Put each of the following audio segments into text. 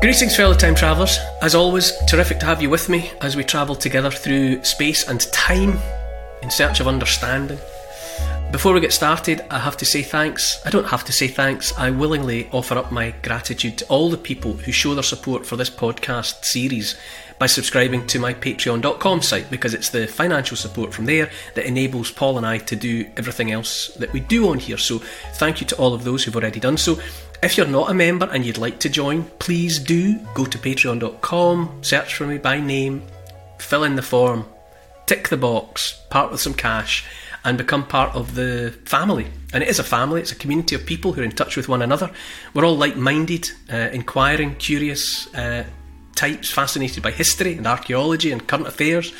Greetings, fellow time travellers. As always, terrific to have you with me as we travel together through space and time in search of understanding. Before we get started, I have to say thanks. I don't have to say thanks. I willingly offer up my gratitude to all the people who show their support for this podcast series by subscribing to my patreon.com site because it's the financial support from there that enables Paul and I to do everything else that we do on here. So, thank you to all of those who've already done so. If you're not a member and you'd like to join, please do go to patreon.com, search for me by name, fill in the form, tick the box, part with some cash, and become part of the family. And it is a family, it's a community of people who are in touch with one another. We're all like minded, uh, inquiring, curious uh, types, fascinated by history and archaeology and current affairs.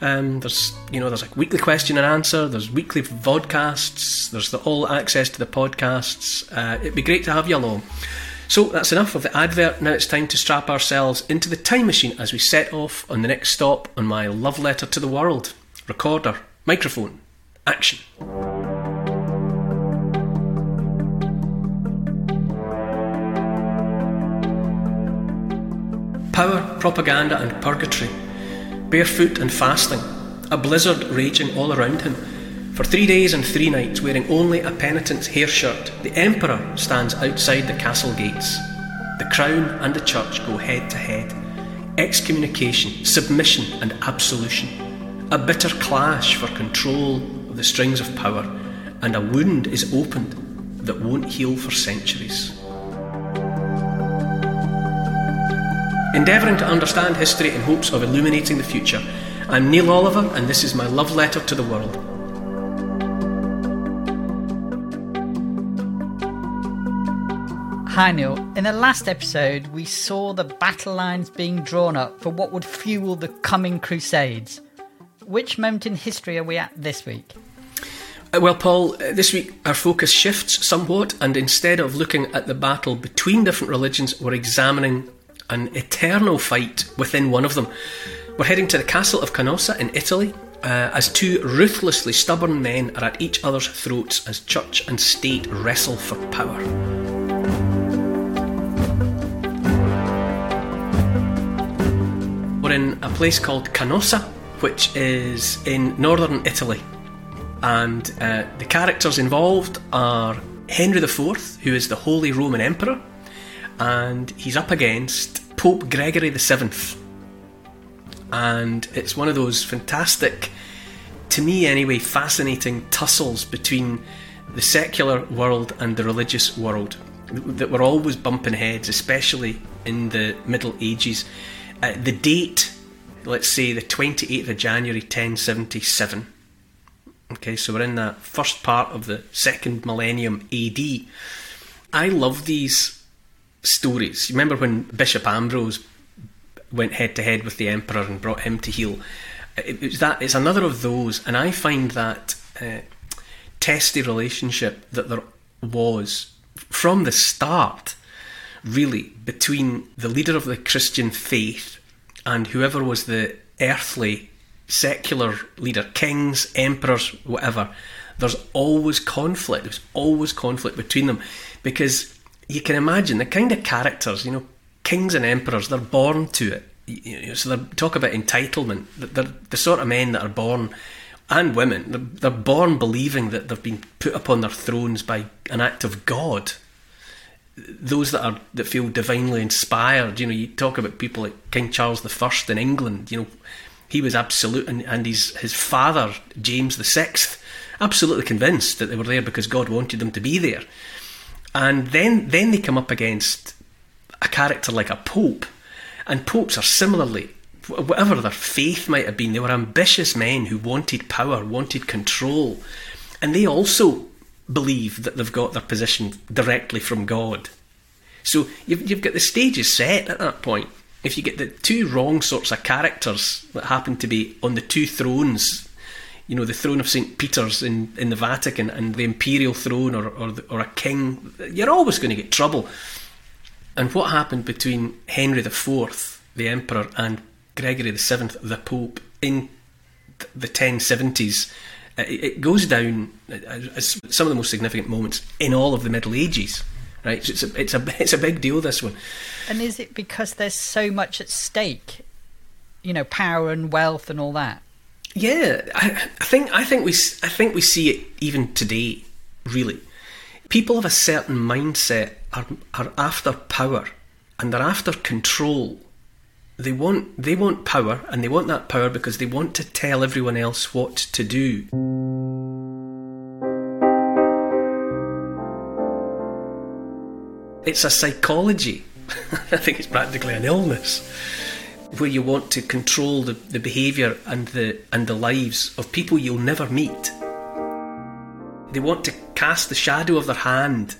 Um, there's you know there's like weekly question and answer. There's weekly vodcasts. There's the all access to the podcasts. Uh, it'd be great to have you along. So that's enough of the advert. Now it's time to strap ourselves into the time machine as we set off on the next stop on my love letter to the world. Recorder, microphone, action. Power, propaganda, and purgatory barefoot and fasting, a blizzard raging all around him. For three days and three nights, wearing only a penitent's hair shirt, the Emperor stands outside the castle gates. The crown and the church go head to head. Excommunication, submission, and absolution. A bitter clash for control of the strings of power, and a wound is opened that won't heal for centuries. Endeavouring to understand history in hopes of illuminating the future, I'm Neil Oliver, and this is my love letter to the world. Hi Neil. In the last episode, we saw the battle lines being drawn up for what would fuel the coming Crusades. Which moment in history are we at this week? Uh, well, Paul, uh, this week our focus shifts somewhat, and instead of looking at the battle between different religions, we're examining an eternal fight within one of them. We're heading to the castle of Canossa in Italy, uh, as two ruthlessly stubborn men are at each other's throats as church and state wrestle for power. We're in a place called Canossa, which is in northern Italy. And uh, the characters involved are Henry IV, who is the Holy Roman Emperor, and he's up against Pope Gregory VII. And it's one of those fantastic, to me anyway, fascinating tussles between the secular world and the religious world that were always bumping heads, especially in the Middle Ages. Uh, the date, let's say the 28th of January 1077. Okay, so we're in that first part of the second millennium AD. I love these stories. You remember when Bishop Ambrose went head to head with the Emperor and brought him to heel? It, it's that. It's another of those, and I find that uh, testy relationship that there was from the start, really between the leader of the Christian faith and whoever was the earthly secular leader, kings, emperors, whatever. There's always conflict. There's always conflict between them because you can imagine the kind of characters, you know, kings and emperors, they're born to it. So they talk about entitlement. They're the sort of men that are born, and women, they're, they're born believing that they've been put upon their thrones by an act of God. those that are that feel divinely inspired. You know, you talk about people like King Charles the First in England. You know, he was absolute, and, and his his father James the Sixth, absolutely convinced that they were there because God wanted them to be there. And then then they come up against a character like a pope, and popes are similarly. Whatever their faith might have been, they were ambitious men who wanted power, wanted control, and they also believe that they've got their position directly from God. So you've, you've got the stages set at that point. If you get the two wrong sorts of characters that happen to be on the two thrones, you know, the throne of St. Peter's in, in the Vatican and the imperial throne or, or, or a king, you're always going to get trouble. And what happened between Henry IV, the emperor, and Gregory VII, the pope, in the 1070s uh, it goes down as some of the most significant moments in all of the Middle Ages. Right, so it's a it's a it's a big deal. This one. And is it because there's so much at stake? You know, power and wealth and all that. Yeah, I, I think I think we I think we see it even today. Really, people of a certain mindset are are after power, and they're after control they want they want power and they want that power because they want to tell everyone else what to do. It's a psychology. I think it's practically an illness where you want to control the, the behaviour and the and the lives of people you'll never meet. They want to cast the shadow of their hand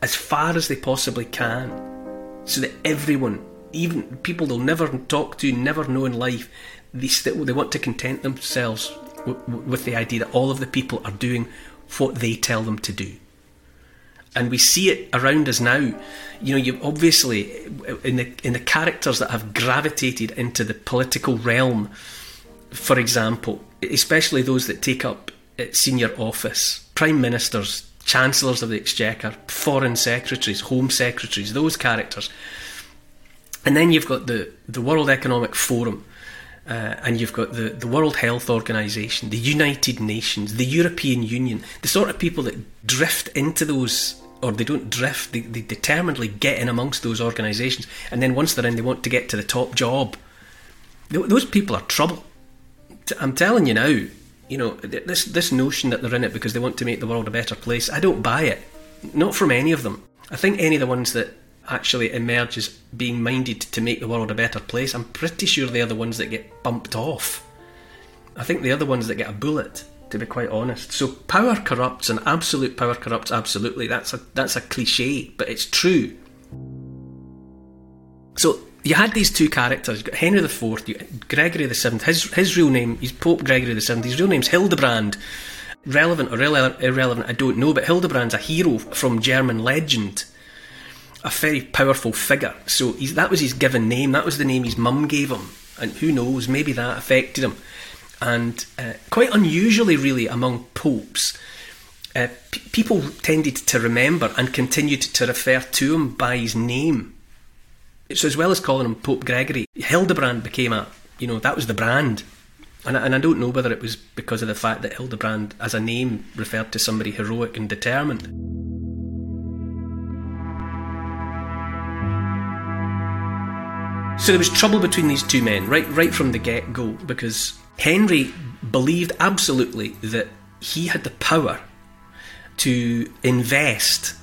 as far as they possibly can so that everyone even people they'll never talk to, never know in life, they, st- they want to content themselves w- with the idea that all of the people are doing what they tell them to do. And we see it around us now. You know, you obviously in the in the characters that have gravitated into the political realm, for example, especially those that take up uh, senior office, prime ministers, chancellors of the exchequer, foreign secretaries, home secretaries, those characters and then you've got the, the World Economic Forum, uh, and you've got the, the World Health Organization, the United Nations, the European Union, the sort of people that drift into those, or they don't drift, they, they determinedly get in amongst those organizations, and then once they're in, they want to get to the top job. Those people are trouble. I'm telling you now, you know, this, this notion that they're in it because they want to make the world a better place, I don't buy it. Not from any of them. I think any of the ones that actually emerge as being minded to make the world a better place, I'm pretty sure they're the ones that get bumped off. I think the other ones that get a bullet, to be quite honest. So power corrupts, and absolute power corrupts absolutely. That's a that's a cliche, but it's true. So you had these two characters. You got Henry IV, you, Gregory VII. His his real name, he's Pope Gregory VII. His real name's Hildebrand. Relevant or irrelevant, I don't know. But Hildebrand's a hero from German legend a very powerful figure. So that was his given name. That was the name his mum gave him. And who knows, maybe that affected him. And uh, quite unusually, really, among popes, uh, p- people tended to remember and continued to refer to him by his name. So, as well as calling him Pope Gregory, Hildebrand became a, you know, that was the brand. And, and I don't know whether it was because of the fact that Hildebrand, as a name, referred to somebody heroic and determined. So there was trouble between these two men right right from the get go because Henry believed absolutely that he had the power to invest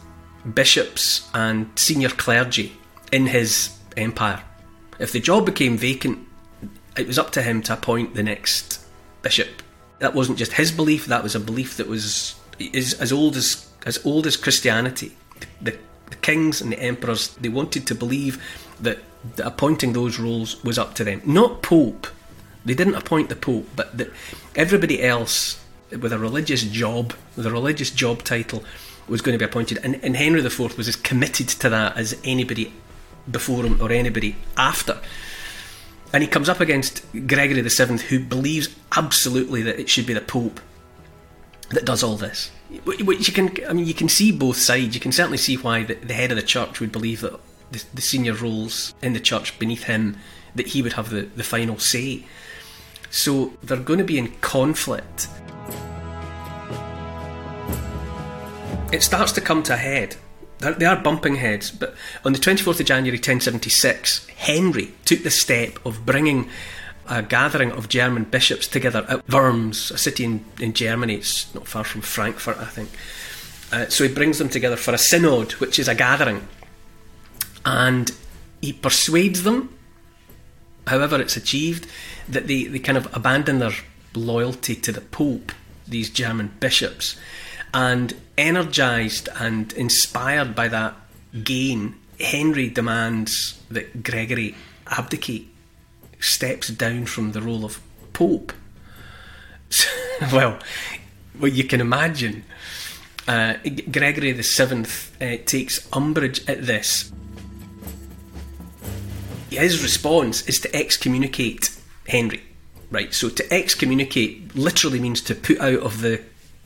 bishops and senior clergy in his empire. If the job became vacant, it was up to him to appoint the next bishop. That wasn't just his belief; that was a belief that was is as old as as old as Christianity. The, the kings and the emperors they wanted to believe that appointing those roles was up to them. Not Pope. They didn't appoint the Pope, but the, everybody else with a religious job, with a religious job title, was going to be appointed. And, and Henry IV was as committed to that as anybody before him or anybody after. And he comes up against Gregory VII, who believes absolutely that it should be the Pope that does all this. Which you can, I mean, you can see both sides. You can certainly see why the, the head of the church would believe that the, the senior roles in the church beneath him, that he would have the, the final say. So they're going to be in conflict. It starts to come to a head They're, they are bumping heads, but on the 24th of January 1076, Henry took the step of bringing a gathering of German bishops together at Worms, a city in, in Germany. It's not far from Frankfurt, I think. Uh, so he brings them together for a synod, which is a gathering. And he persuades them, however it's achieved, that they, they kind of abandon their loyalty to the Pope, these German bishops. And energised and inspired by that gain, Henry demands that Gregory abdicate, steps down from the role of Pope. well, well, you can imagine. Uh, Gregory the Seventh uh, takes umbrage at this. His response is to excommunicate Henry. Right, so to excommunicate literally means to put out of the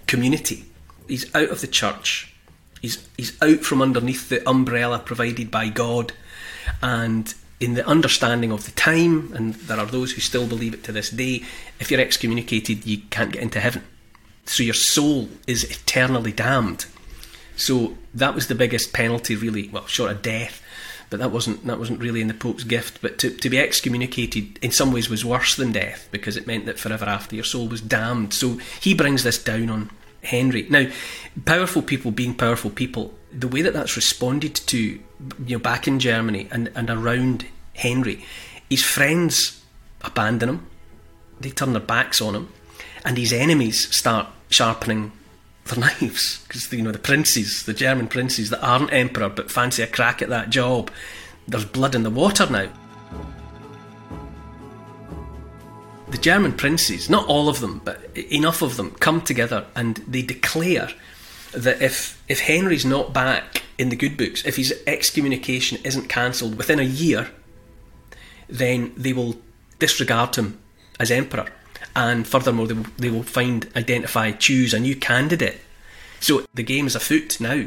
community. He's out of the church. He's he's out from underneath the umbrella provided by God, and in the understanding of the time, and there are those who still believe it to this day. If you're excommunicated, you can't get into heaven, so your soul is eternally damned. So that was the biggest penalty, really. Well, short of death, but that wasn't that wasn't really in the Pope's gift. But to, to be excommunicated in some ways was worse than death because it meant that forever after your soul was damned. So he brings this down on Henry. Now, powerful people being powerful people, the way that that's responded to, you know, back in Germany and, and around Henry, his friends abandon him, they turn their backs on him, and his enemies start sharpening their knives because you know the princes, the German princes that aren't emperor but fancy a crack at that job. There's blood in the water now. the German princes, not all of them, but enough of them, come together and they declare that if if Henry's not back in the good books, if his excommunication isn't cancelled within a year, then they will disregard him as emperor, and furthermore they will, they will find, identify, choose a new candidate. So the game is afoot now.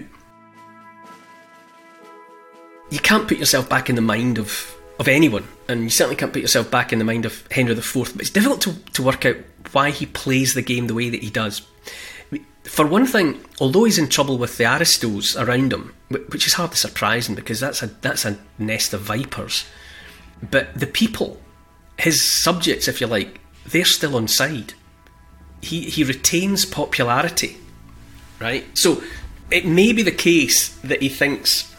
You can't put yourself back in the mind of of anyone, and you certainly can't put yourself back in the mind of Henry IV, but it's difficult to, to work out why he plays the game the way that he does. For one thing, although he's in trouble with the aristos around him, which is hardly surprising because that's a that's a nest of vipers, but the people, his subjects, if you like, they're still on side. He he retains popularity, right? So it may be the case that he thinks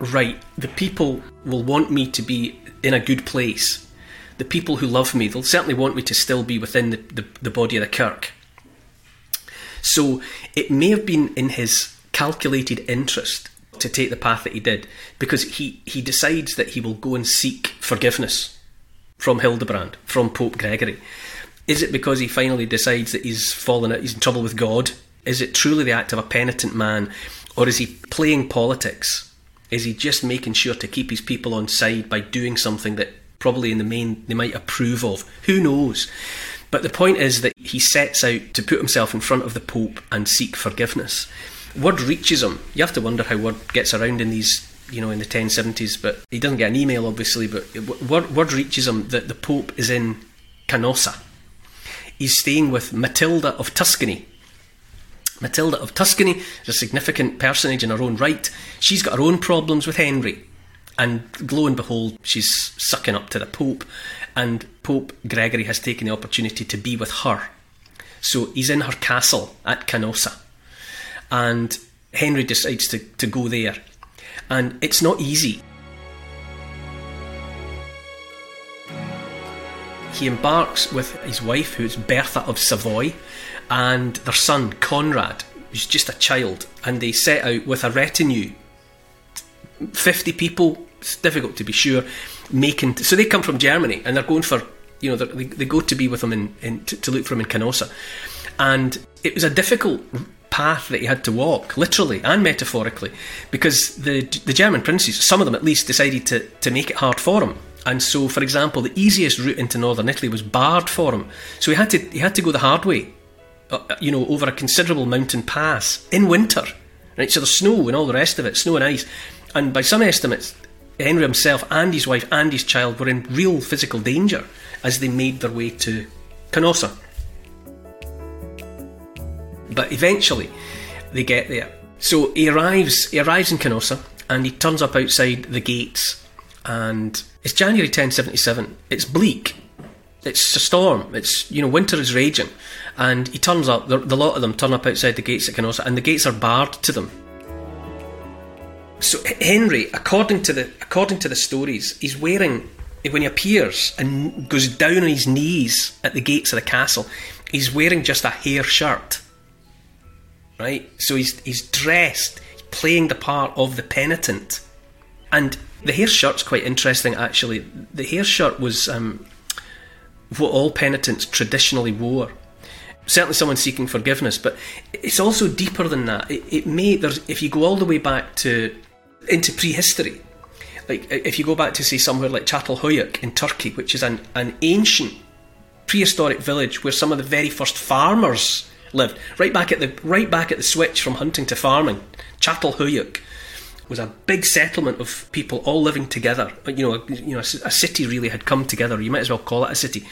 right, the people will want me to be in a good place. The people who love me, they'll certainly want me to still be within the, the, the body of the kirk. So it may have been in his calculated interest to take the path that he did because he, he decides that he will go and seek forgiveness from Hildebrand, from Pope Gregory. Is it because he finally decides that he's fallen out, he's in trouble with God? Is it truly the act of a penitent man? Or is he playing politics is he just making sure to keep his people on side by doing something that probably in the main they might approve of? Who knows? But the point is that he sets out to put himself in front of the Pope and seek forgiveness. Word reaches him. You have to wonder how word gets around in these, you know, in the 1070s, but he doesn't get an email, obviously, but word, word reaches him that the Pope is in Canossa. He's staying with Matilda of Tuscany, Matilda of Tuscany is a significant personage in her own right. She's got her own problems with Henry. And lo and behold, she's sucking up to the Pope. And Pope Gregory has taken the opportunity to be with her. So he's in her castle at Canossa. And Henry decides to, to go there. And it's not easy. He embarks with his wife, who's Bertha of Savoy, and their son Conrad, who's just a child, and they set out with a retinue. 50 people, it's difficult to be sure, making. So they come from Germany and they're going for, you know, they, go to be with them in, in to, to look for him in Canossa. And it was a difficult path that he had to walk, literally and metaphorically, because the the German princes, some of them at least, decided to, to make it hard for him. And so, for example, the easiest route into northern Italy was barred for him. So he had to he had to go the hard way uh, uh, you know, over a considerable mountain pass in winter. Right, so there's snow and all the rest of it, snow and ice. And by some estimates, Henry himself and his wife and his child were in real physical danger as they made their way to Canossa. But eventually, they get there. So he arrives. He arrives in Canossa, and he turns up outside the gates. And it's January 1077. It's bleak. It's a storm. It's you know winter is raging, and he turns up. The, the lot of them turn up outside the gates at Canossa, and the gates are barred to them. So Henry, according to the according to the stories, he's wearing when he appears and goes down on his knees at the gates of the castle. He's wearing just a hair shirt, right? So he's he's dressed, playing the part of the penitent, and the hair shirt's quite interesting actually. The hair shirt was um, what all penitents traditionally wore certainly someone seeking forgiveness, but it's also deeper than that. It, it may there's if you go all the way back to into prehistory. Like if you go back to say somewhere like Çatalhöyük in Turkey, which is an, an ancient prehistoric village where some of the very first farmers lived, right back at the right back at the switch from hunting to farming, Çatalhöyük was a big settlement of people all living together. You know, you know, a, a city really had come together. You might as well call it a city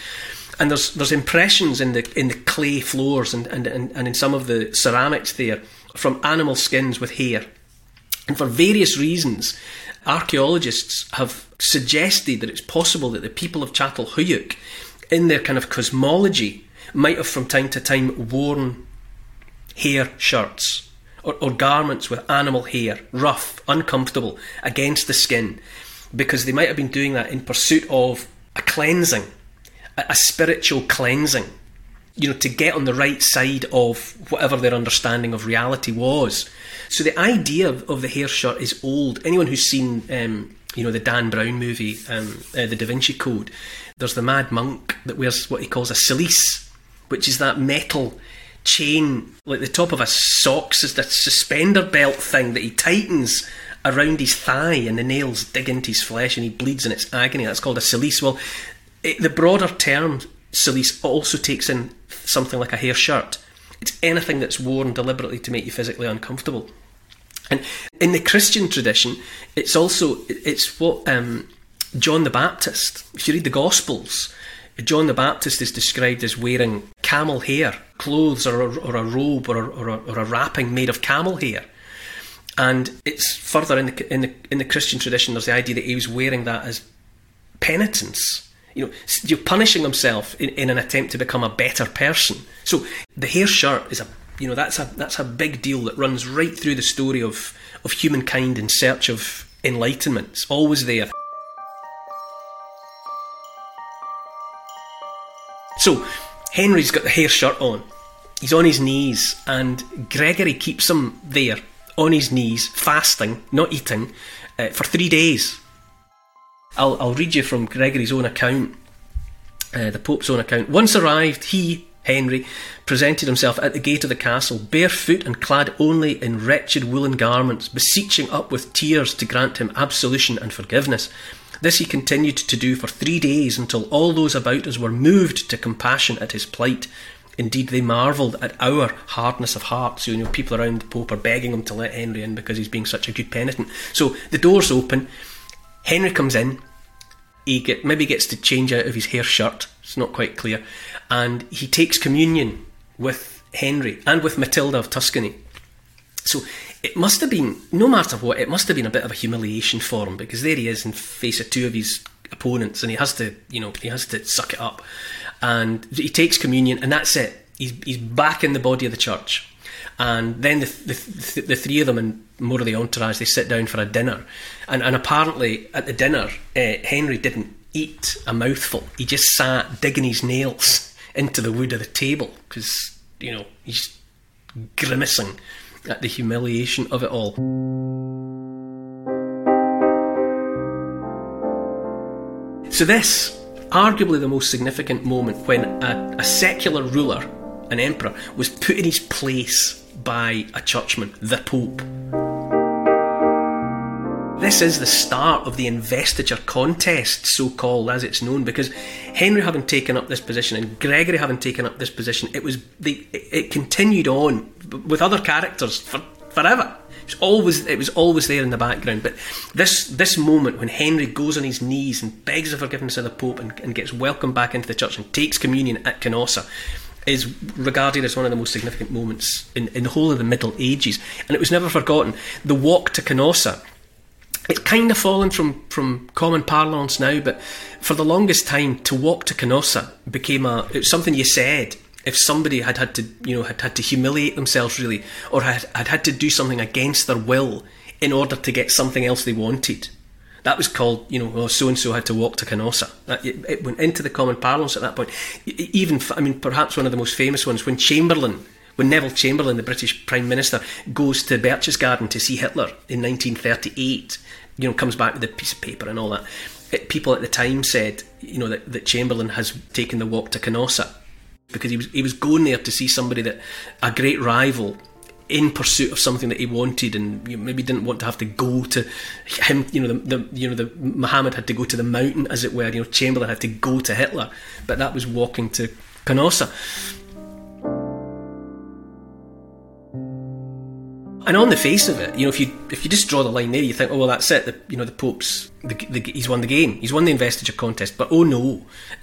and there's there's impressions in the in the clay floors and, and, and, and in some of the ceramics there from animal skins with hair. And for various reasons, archaeologists have suggested that it's possible that the people of Çatalhöyük, in their kind of cosmology, might have from time to time worn hair shirts or, or garments with animal hair, rough, uncomfortable, against the skin, because they might have been doing that in pursuit of a cleansing, a, a spiritual cleansing you know, to get on the right side of whatever their understanding of reality was. So the idea of, of the hair shirt is old. Anyone who's seen, um, you know, the Dan Brown movie, um, uh, The Da Vinci Code, there's the mad monk that wears what he calls a cilice, which is that metal chain, like the top of a socks, is the suspender belt thing that he tightens around his thigh and the nails dig into his flesh and he bleeds and it's agony. That's called a cilice. Well, it, the broader term cilice also takes in something like a hair shirt. It's anything that's worn deliberately to make you physically uncomfortable. And in the Christian tradition, it's also it's what um, John the Baptist. If you read the Gospels, John the Baptist is described as wearing camel hair clothes, or a, or a robe, or a, or, a, or a wrapping made of camel hair. And it's further in the in the in the Christian tradition. There's the idea that he was wearing that as penitence you know, you're punishing himself in, in an attempt to become a better person. So the hair shirt is a you know that's a that's a big deal that runs right through the story of of humankind in search of enlightenment. It's always there. So Henry's got the hair shirt on. He's on his knees, and Gregory keeps him there on his knees, fasting, not eating, uh, for three days. I'll, I'll read you from Gregory's own account, uh, the Pope's own account. Once arrived, he, Henry, presented himself at the gate of the castle, barefoot and clad only in wretched woollen garments, beseeching up with tears to grant him absolution and forgiveness. This he continued to do for three days until all those about us were moved to compassion at his plight. Indeed, they marvelled at our hardness of heart. So, you know, people around the Pope are begging him to let Henry in because he's being such a good penitent. So the doors open. Henry comes in he get maybe gets to change out of his hair shirt. It's not quite clear, and he takes communion with Henry and with Matilda of Tuscany. So it must have been, no matter what, it must have been a bit of a humiliation for him because there he is in face of two of his opponents, and he has to, you know, he has to suck it up, and he takes communion, and that's it. He's he's back in the body of the church, and then the the, the three of them and more of the entourage they sit down for a dinner, and and apparently at the dinner uh, Henry didn't eat a mouthful. He just sat digging his nails into the wood of the table because you know he's grimacing at the humiliation of it all. So this arguably the most significant moment when a, a secular ruler an emperor, was put in his place by a churchman, the Pope. This is the start of the investiture contest, so called as it's known, because Henry having taken up this position and Gregory having taken up this position, it was the, it continued on with other characters for, forever. It was always it was always there in the background. But this this moment when Henry goes on his knees and begs the forgiveness of the Pope and, and gets welcomed back into the church and takes communion at Canossa, is regarded as one of the most significant moments in, in the whole of the Middle Ages, and it was never forgotten. The walk to Canossa. It's kind of fallen from, from common parlance now, but for the longest time, to walk to Canossa became a it was something you said if somebody had had to you know had had to humiliate themselves really, or had had had to do something against their will in order to get something else they wanted. That was called, you know, so and so had to walk to Canossa. It, it, went into the common parlance at that point. Even, I mean, perhaps one of the most famous ones when Chamberlain, when Neville Chamberlain, the British Prime Minister, goes to Berchtesgaden to see Hitler in 1938, you know, comes back with a piece of paper and all that. It, people at the time said, you know, that, that Chamberlain has taken the walk to Canossa because he was he was going there to see somebody that a great rival in pursuit of something that he wanted, and maybe didn't want to have to go to him. You know, the, the you know the Muhammad had to go to the mountain, as it were. You know, Chamberlain had to go to Hitler, but that was walking to Canossa. And on the face of it, you know, if you if you just draw the line there, you think, oh well, that's it. The, you know, the Pope's the, the, he's won the game. He's won the investiture contest. But oh no,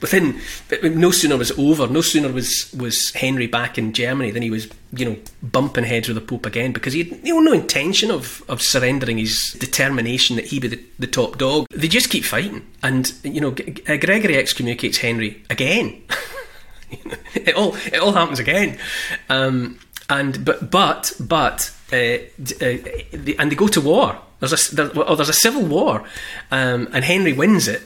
within no sooner was it over, no sooner was was Henry back in Germany than he was you know bumping heads with the Pope again because he had you know, no intention of of surrendering his determination that he be the, the top dog. They just keep fighting, and you know Gregory excommunicates Henry again. it all it all happens again. Um, and but but but uh, uh, the, and they go to war. There's a there, there's a civil war, um, and Henry wins it.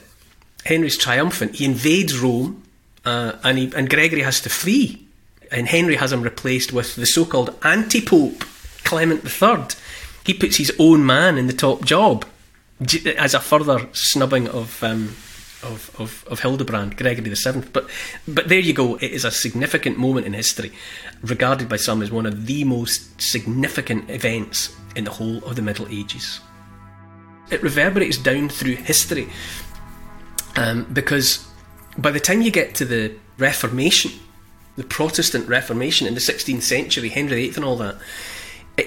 Henry's triumphant. He invades Rome, uh, and he, and Gregory has to flee, and Henry has him replaced with the so-called anti-pope Clement III. He puts his own man in the top job as a further snubbing of. Um, of, of, of Hildebrand, Gregory VII. But, but there you go, it is a significant moment in history, regarded by some as one of the most significant events in the whole of the Middle Ages. It reverberates down through history um, because by the time you get to the Reformation, the Protestant Reformation in the 16th century, Henry VIII and all that,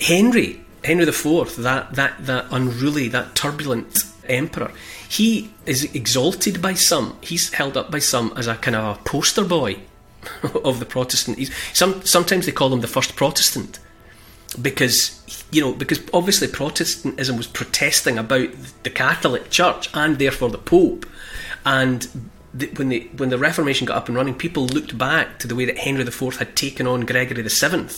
Henry, Henry IV, that, that, that unruly, that turbulent emperor, he is exalted by some. He's held up by some as a kind of a poster boy of the Protestant. He's, some sometimes they call him the first Protestant because you know because obviously Protestantism was protesting about the Catholic Church and therefore the Pope, and the, when the when the Reformation got up and running, people looked back to the way that Henry IV had taken on Gregory VII.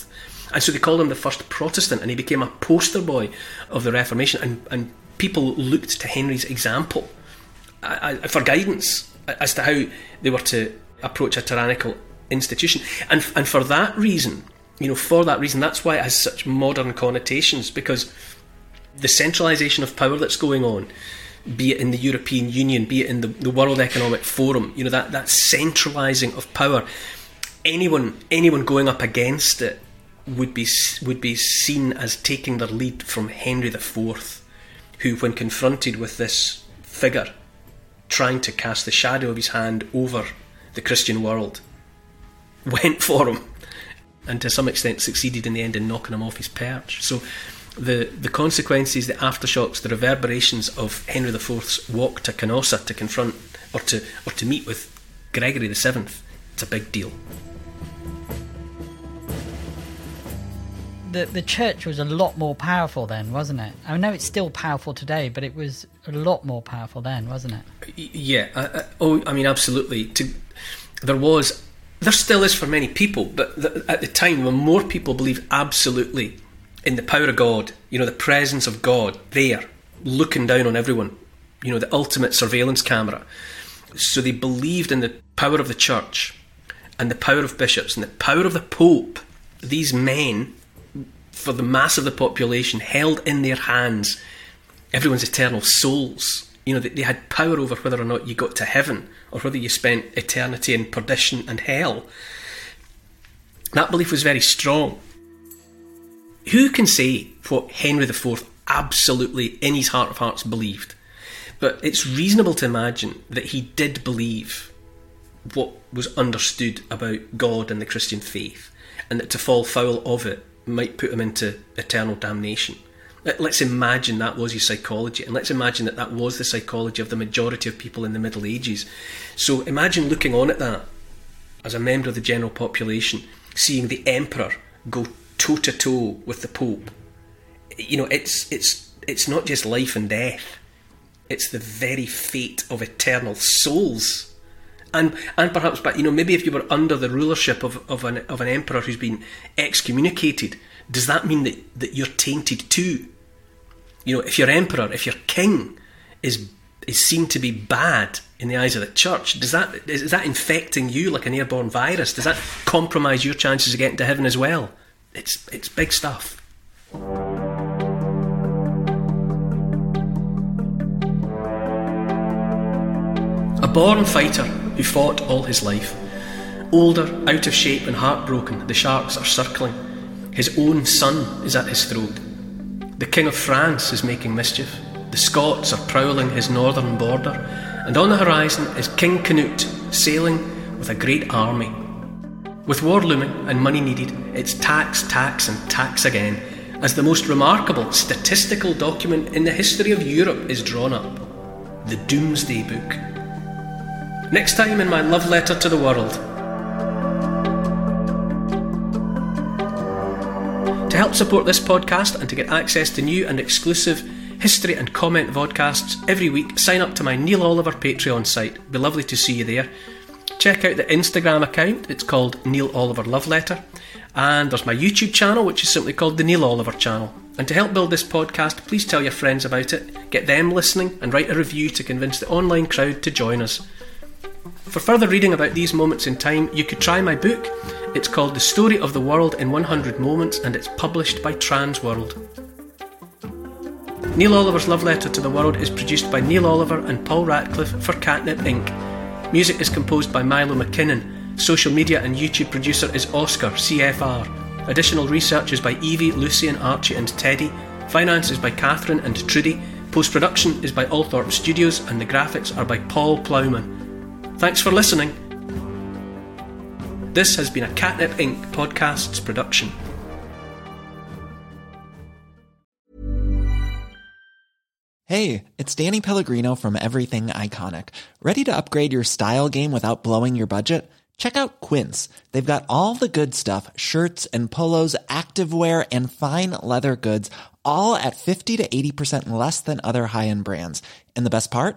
And so they called him the first Protestant, and he became a poster boy of the Reformation. And, and people looked to Henry's example for guidance as to how they were to approach a tyrannical institution. And, and for that reason, you know, for that reason, that's why it has such modern connotations because the centralisation of power that's going on, be it in the European Union, be it in the, the World Economic Forum, you know, that, that centralising of power, anyone anyone going up against it would be would be seen as taking their lead from Henry IV who, when confronted with this figure trying to cast the shadow of his hand over the Christian world, went for him and to some extent succeeded in the end in knocking him off his perch. So the, the consequences, the aftershocks, the reverberations of Henry IV's walk to Canossa to confront or to or to meet with Gregory VII, it's a big deal. The the church was a lot more powerful then, wasn't it? I know it's still powerful today, but it was a lot more powerful then, wasn't it? Yeah. Uh, oh, I mean, absolutely. To, there was, there still is for many people, but the, at the time when more people believed absolutely in the power of God, you know, the presence of God there, looking down on everyone, you know, the ultimate surveillance camera. So they believed in the power of the church and the power of bishops and the power of the Pope. These men for the mass of the population held in their hands everyone's eternal souls. You know, they, had power over whether or not you got to heaven or whether you spent eternity in perdition and hell. That belief was very strong. Who can say what Henry IV absolutely, in his heart of hearts, believed? But it's reasonable to imagine that he did believe what was understood about God and the Christian faith, and that to fall foul of it might put him into eternal damnation. Let's imagine that was his psychology, and let's imagine that that was the psychology of the majority of people in the Middle Ages. So imagine looking on at that. as a member of the general population, seeing the emperor go toe to toe with the pope. You know, it's it's it's not just life and death; it's the very fate of eternal souls. And and perhaps, but you know, maybe if you were under the rulership of, of an of an emperor who's been excommunicated, does that mean that, that you're tainted too? You know, if your emperor, if your king is is seen to be bad in the eyes of the church, does that is, is that infecting you like an airborne virus? Does that compromise your chances of getting to heaven as well? It's it's big stuff. A born fighter who fought all his life. Older, out of shape, and heartbroken, the sharks are circling. His own son is at his throat. The King of France is making mischief. The Scots are prowling his northern border. And on the horizon is King Canute sailing with a great army. With war looming and money needed, it's tax, tax, and tax again, as the most remarkable statistical document in the history of Europe is drawn up the Domesday Book. Next time in my love letter to the world. To help support this podcast and to get access to new and exclusive history and comment vodcasts every week, sign up to my Neil Oliver Patreon site. It'd be lovely to see you there. Check out the Instagram account, it's called Neil Oliver Love Letter. And there's my YouTube channel, which is simply called the Neil Oliver Channel. And to help build this podcast, please tell your friends about it, get them listening, and write a review to convince the online crowd to join us. For further reading about these moments in time, you could try my book. It's called The Story of the World in 100 Moments and it's published by Transworld. Neil Oliver's Love Letter to the World is produced by Neil Oliver and Paul Ratcliffe for Catnip Inc. Music is composed by Milo McKinnon. Social media and YouTube producer is Oscar, CFR. Additional research is by Evie, Lucian, Archie, and Teddy. Finance is by Catherine and Trudy. Post production is by Althorp Studios, and the graphics are by Paul Plowman. Thanks for listening. This has been a Catnip Inc. podcasts production. Hey, it's Danny Pellegrino from Everything Iconic. Ready to upgrade your style game without blowing your budget? Check out Quince. They've got all the good stuff shirts and polos, activewear, and fine leather goods, all at 50 to 80% less than other high end brands. And the best part?